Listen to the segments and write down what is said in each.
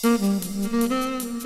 Thank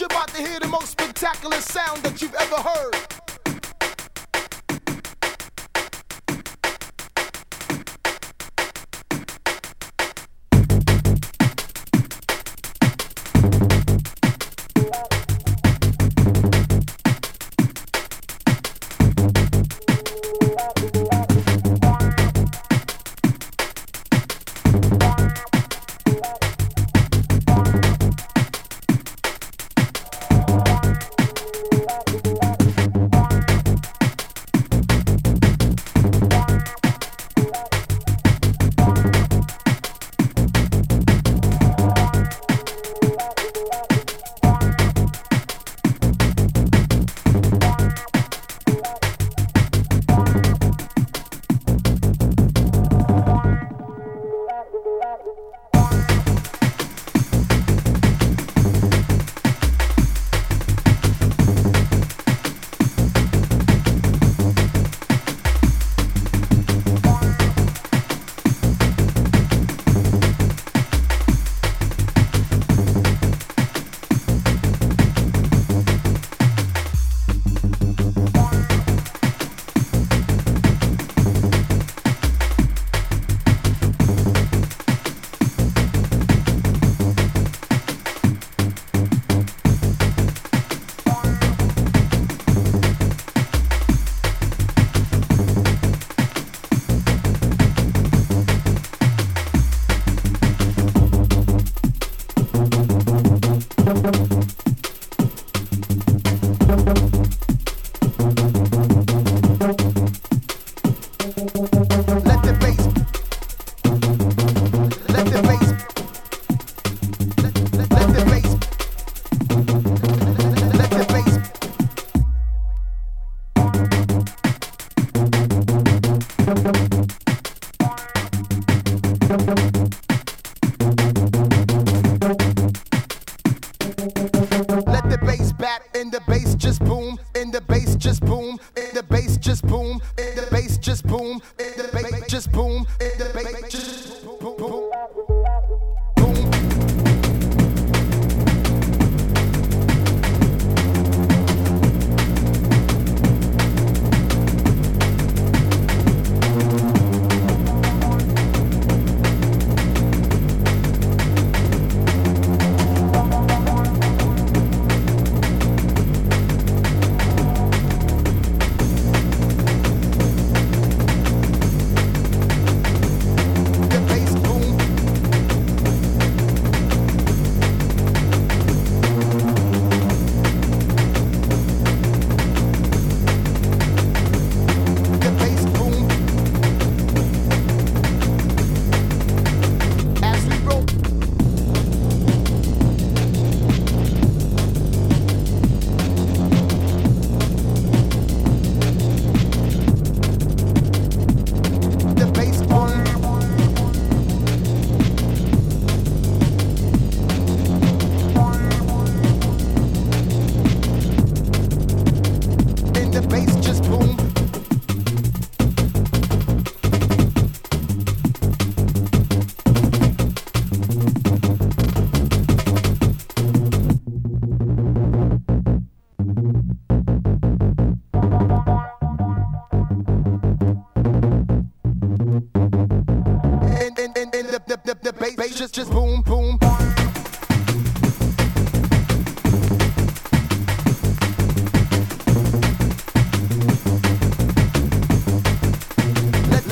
you're about to hear the most spectacular sound that you've ever heard.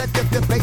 Let, the, the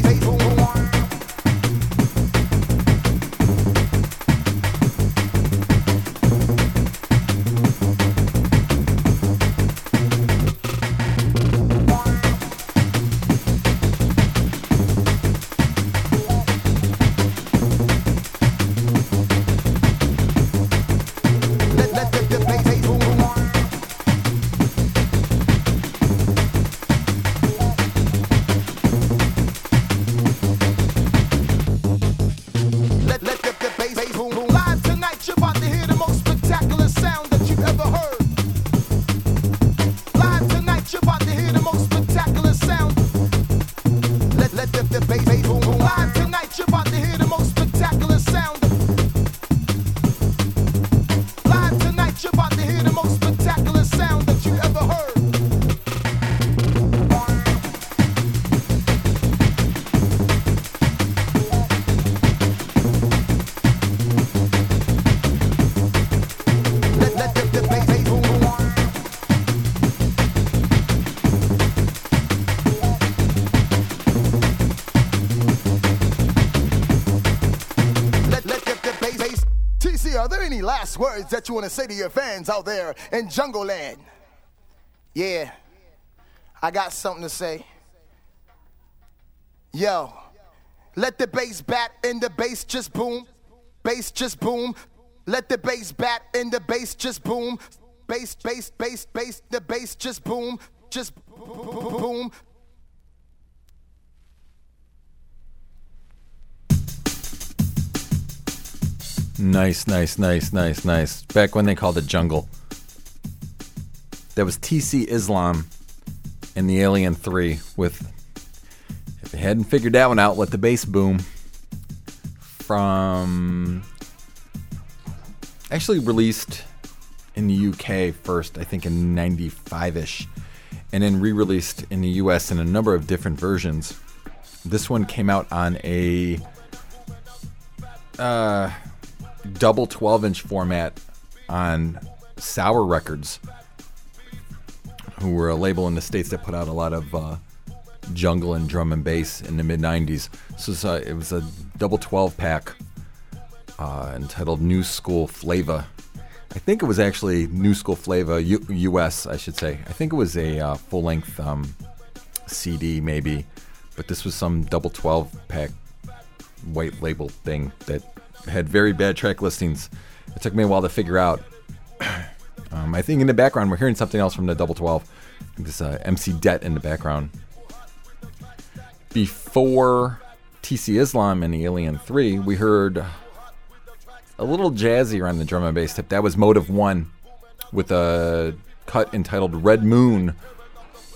there any last words that you want to say to your fans out there in Jungle Land? Yeah, I got something to say. Yo, let the bass bat and the bass just boom. Bass just boom. Let the bass bat and the bass just boom. Bass, bass, bass, bass, the bass just boom. Just boom, boom. Nice, nice, nice, nice, nice. Back when they called it jungle. That was TC Islam and the Alien 3 with if you hadn't figured that one out, let the bass boom. From actually released in the UK first, I think in 95ish, and then re-released in the US in a number of different versions. This one came out on a uh, double 12 inch format on Sour Records, who were a label in the States that put out a lot of uh, jungle and drum and bass in the mid 90s. So uh, it was a double 12 pack uh, entitled Nu Skool Flava. I think it was actually Nu Skool Flava U- US, I should say. I think it was a uh, full length um, CD, maybe, but this was some double 12 pack white label thing that had very bad track listings. It took me a while to figure out. um, I think in the background we're hearing something else from the double 12. This uh, MC Det in the background. Before TC Islam and the Alien 3, we heard a little jazzy around the drum and bass tip. That was Motive 1 with a cut entitled Red Moon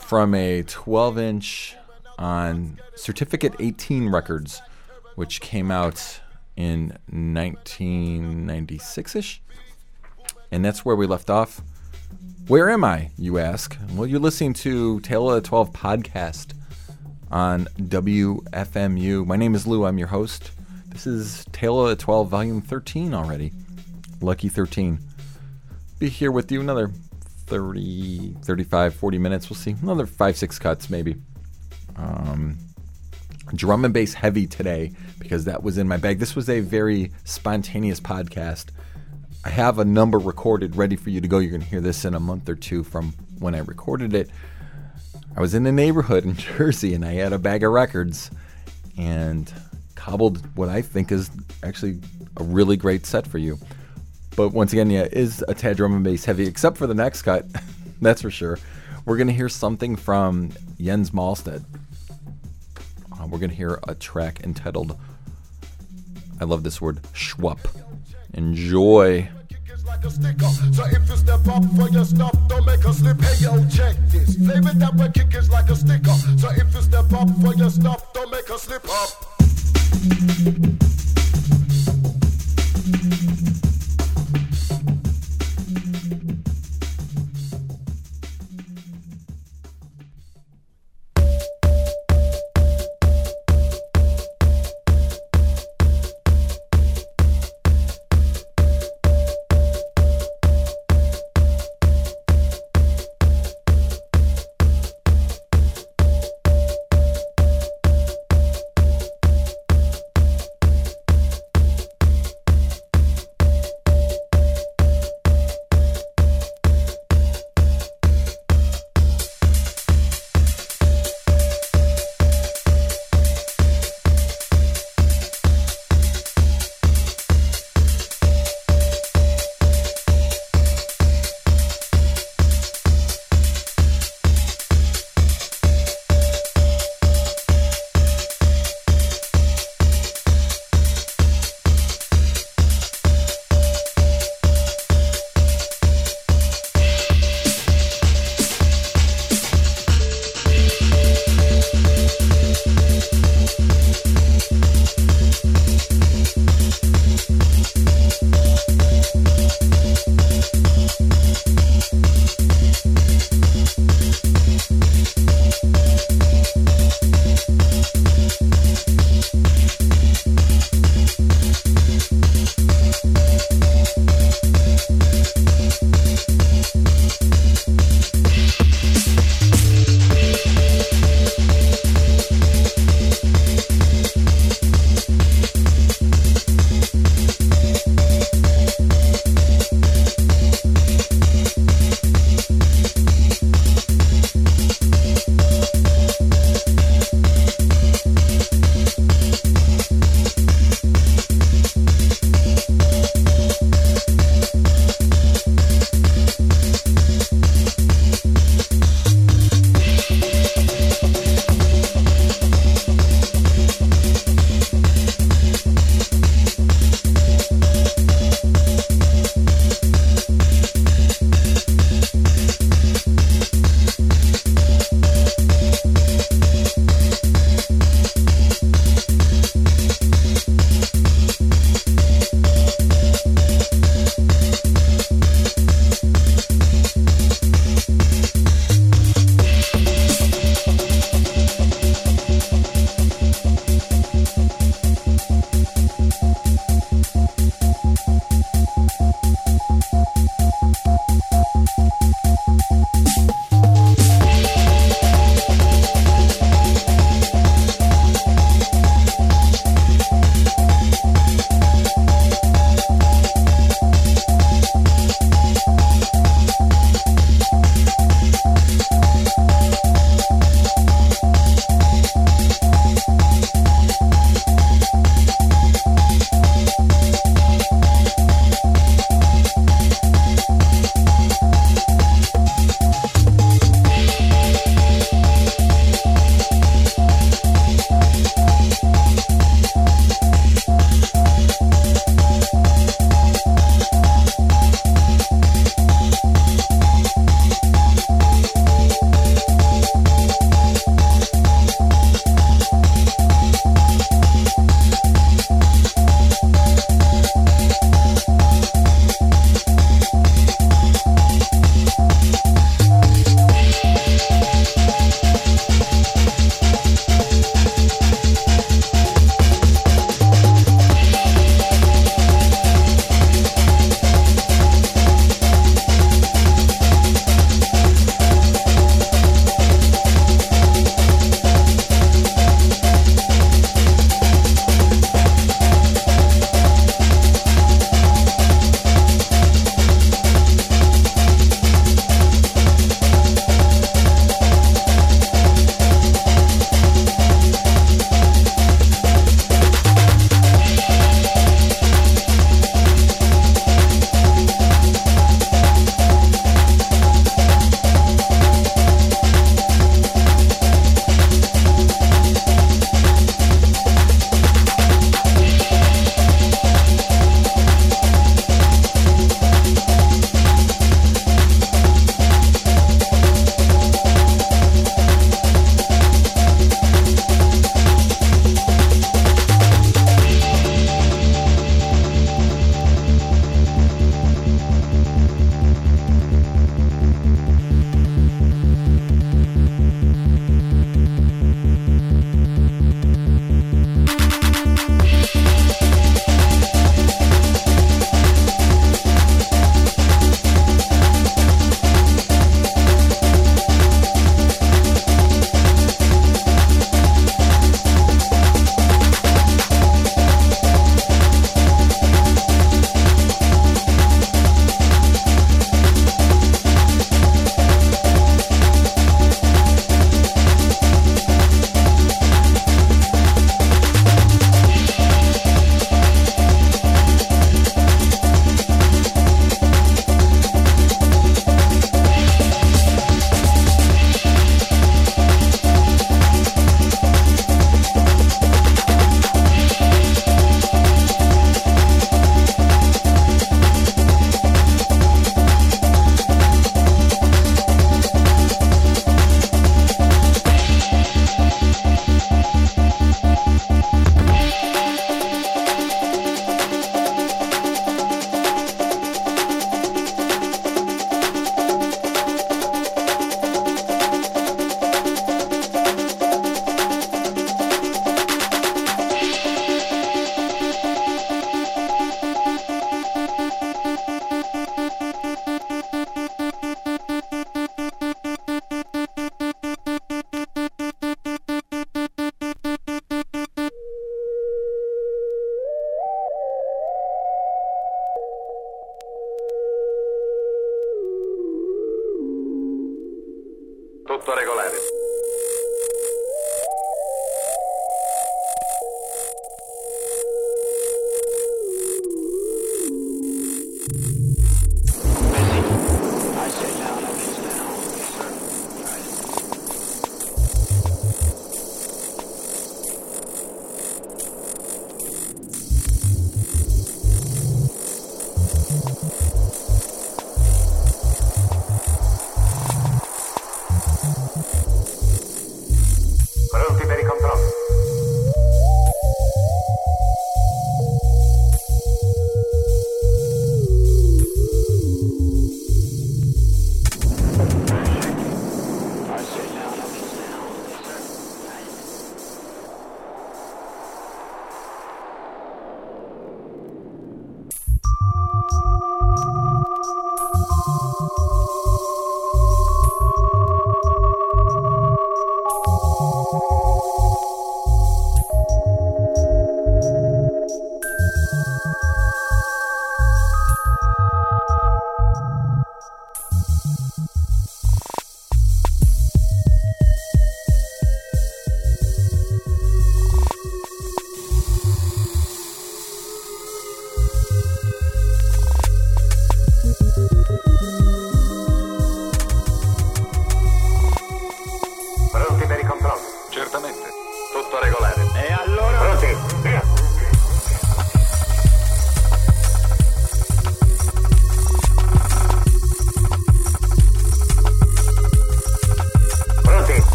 from a 12 inch on Certificate 18 Records, which came out in 1996 ish. And that's where we left off. Where am I, you ask? Well, you're listening to Tale of the 12 podcast on WFMU. My name is Lou, I'm your host. This is Tale of the 12, volume 13 already. Lucky 13. Be here with you another 30, 35, 40 minutes. We'll see. Another five, six cuts, maybe. Um, drum and bass heavy today because that was in my bag. This was a very spontaneous podcast. I have a number recorded ready for you to go. You're going to hear this in a month or two from when I recorded it. I was in a neighborhood in Jersey and I had a bag of records and cobbled what I think is actually a really great set for you. But once again, yeah, is a tad drum and bass heavy, except for the next cut. That's for sure. We're going to hear something from Jens Mahlstedt. Uh, we're going to hear a track entitled, I love this word, Schwupp. Enjoy. like. So if you step up for your stuff, don't make a slip. Hey yo, check this. Flavor that like a sticker. So if you step up for your stuff, don't make a slip up.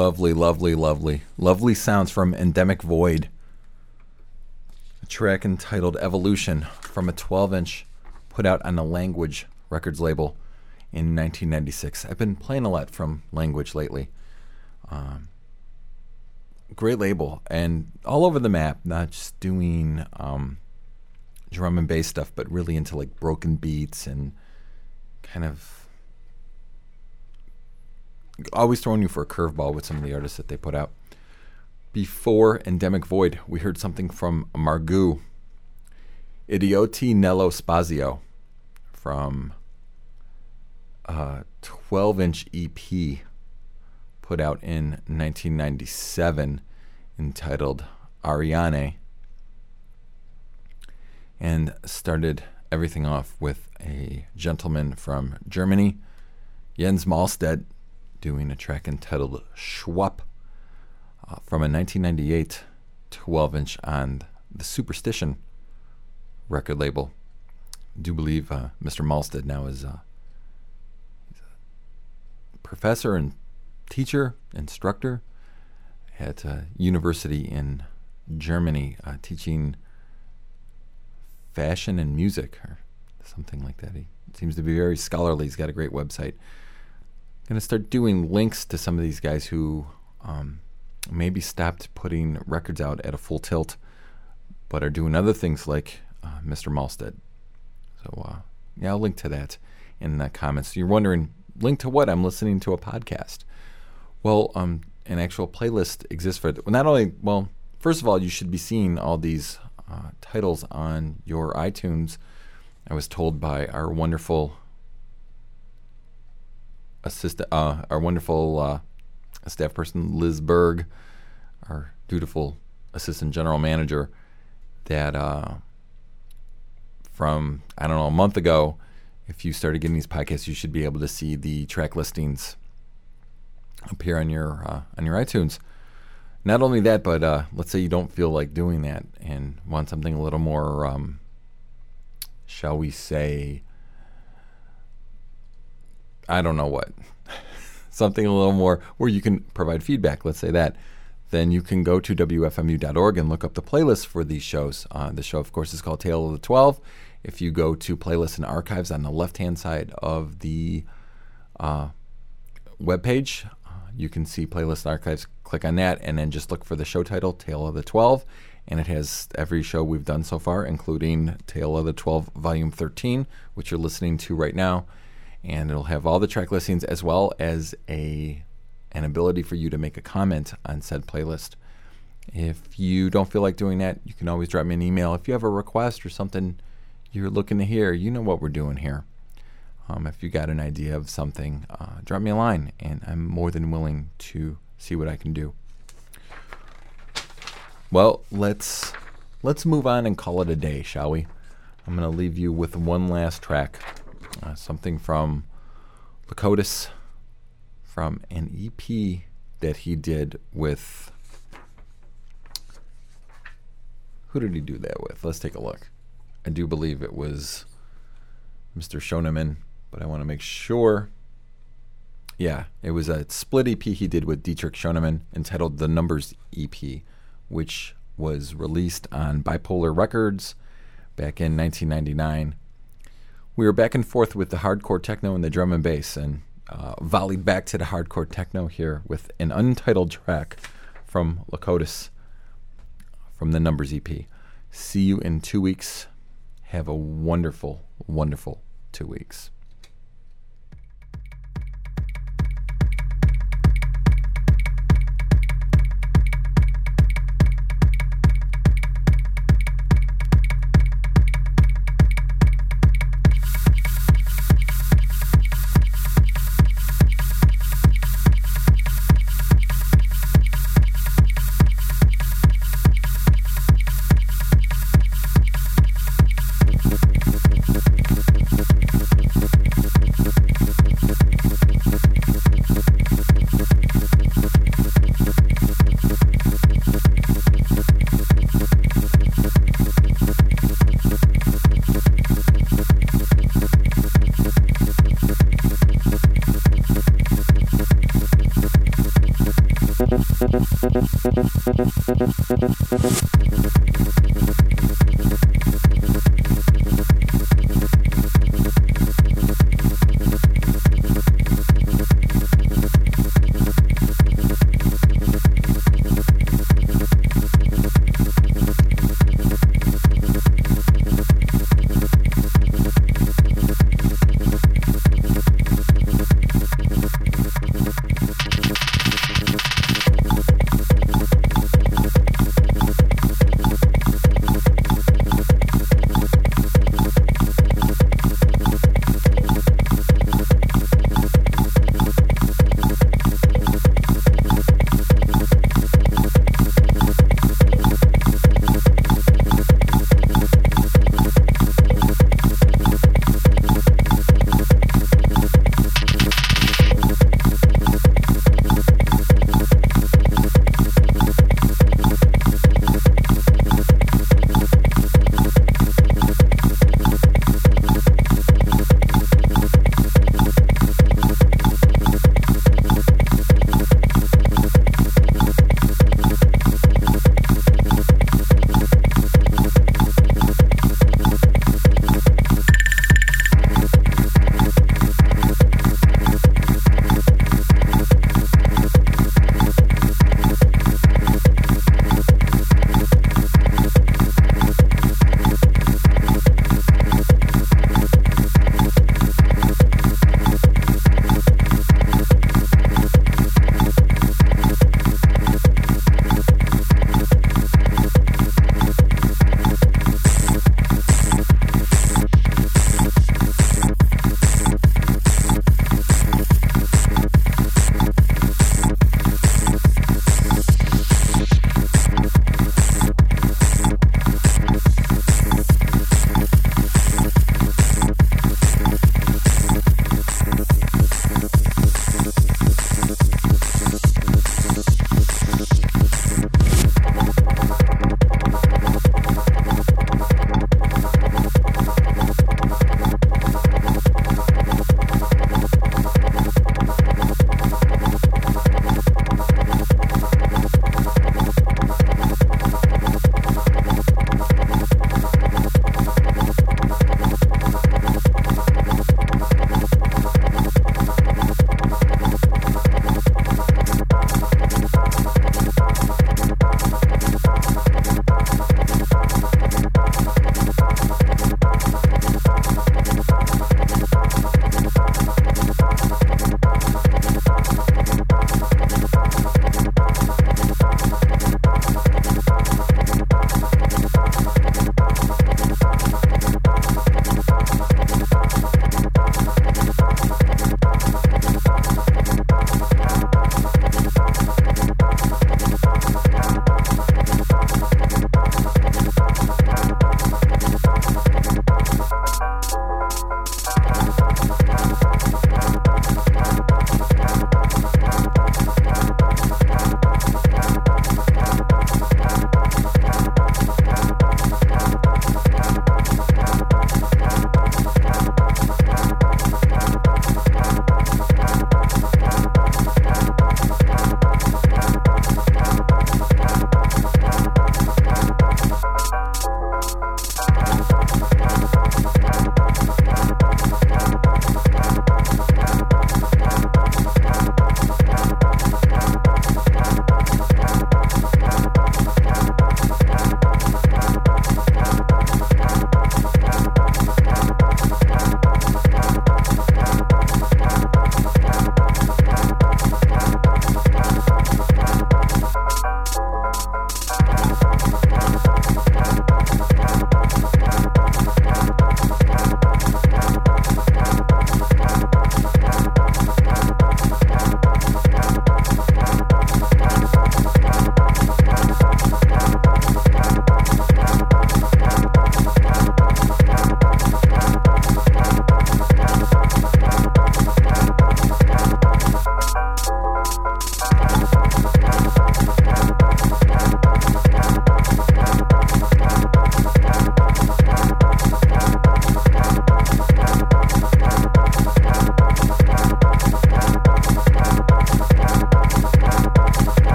Lovely, lovely, lovely. Lovely sounds from Endemic Void. A track entitled Evolution from a 12 inch put out on the Language Records label in 1996. I've been playing a lot from Language lately. Um, great label and all over the map, not just doing um, drum and bass stuff, but really into like broken beats and kind of always throwing you for a curveball with some of the artists that they put out. Before Endemic Void, we heard something from Margoo, Idioti Nello Spazio, from uh, a 12 inch EP put out in 1997 entitled Ariane and started everything off with a gentleman from Germany, Jens Mahlstedt, doing a track entitled Schwupp uh, from a 1998 12 inch on the Superstition record label. I do believe uh, Mr. Mahlstedt now is uh, a professor and teacher, instructor at a university in Germany, uh, teaching fashion and music or something like that. He seems to be very scholarly. He's got a great website. To start doing links to some of these guys who um, maybe stopped putting records out at a full tilt, but are doing other things like uh, Mr. Mahlstedt. So uh, yeah, I'll link to that in the comments. You're wondering, link to what? I'm listening to a podcast. Well, um, an actual playlist exists for it. Not only, well, first of all, you should be seeing all these uh, titles on your iTunes. I was told by our wonderful assistant, uh, our wonderful uh, staff person Liz Berg, our dutiful assistant general manager, that uh, from I don't know a month ago, if you started getting these podcasts, you should be able to see the track listings appear on your uh, on your iTunes. Not only that, but uh, let's say you don't feel like doing that and want something a little more, um, shall we say, I don't know what, something a little more where you can provide feedback. Let's say that. Then you can go to WFMU.org and look up the playlist for these shows. Uh, the show, of course, is called Tale of the Twelve. If you go to playlists and archives on the left hand side of the uh, webpage, you can see playlist and archives. Click on that and then just look for the show title, Tale of the Twelve. And it has every show we've done so far, including Tale of the Twelve, Volume 13, which you're listening to right now. And it'll have all the track listings as well as a an ability for you to make a comment on said playlist. If you don't feel like doing that, you can always drop me an email. If you have a request or something you're looking to hear, you know what we're doing here. Um, if you got an idea of something, uh, drop me a line, and I'm more than willing to see what I can do. Well, let's let's move on and call it a day, shall we? I'm going to leave you with one last track, uh, something from Locutus from an EP that he did with. Who did he do that with? Let's take a look. I do believe it was Mr. Schoenemann, but I want to make sure. Yeah, it was a split EP he did with Dietrich Schoenemann entitled The Numbers EP, which was released on Bipolar Records back in 1999. We were back and forth with the hardcore techno and the drum and bass, and uh, volleyed back to the hardcore techno here with an untitled track from Locutus from the Numbers EP. See you in two weeks. Have a wonderful, wonderful two weeks. Thank you.